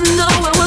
la la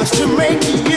just to make you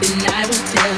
and I will tell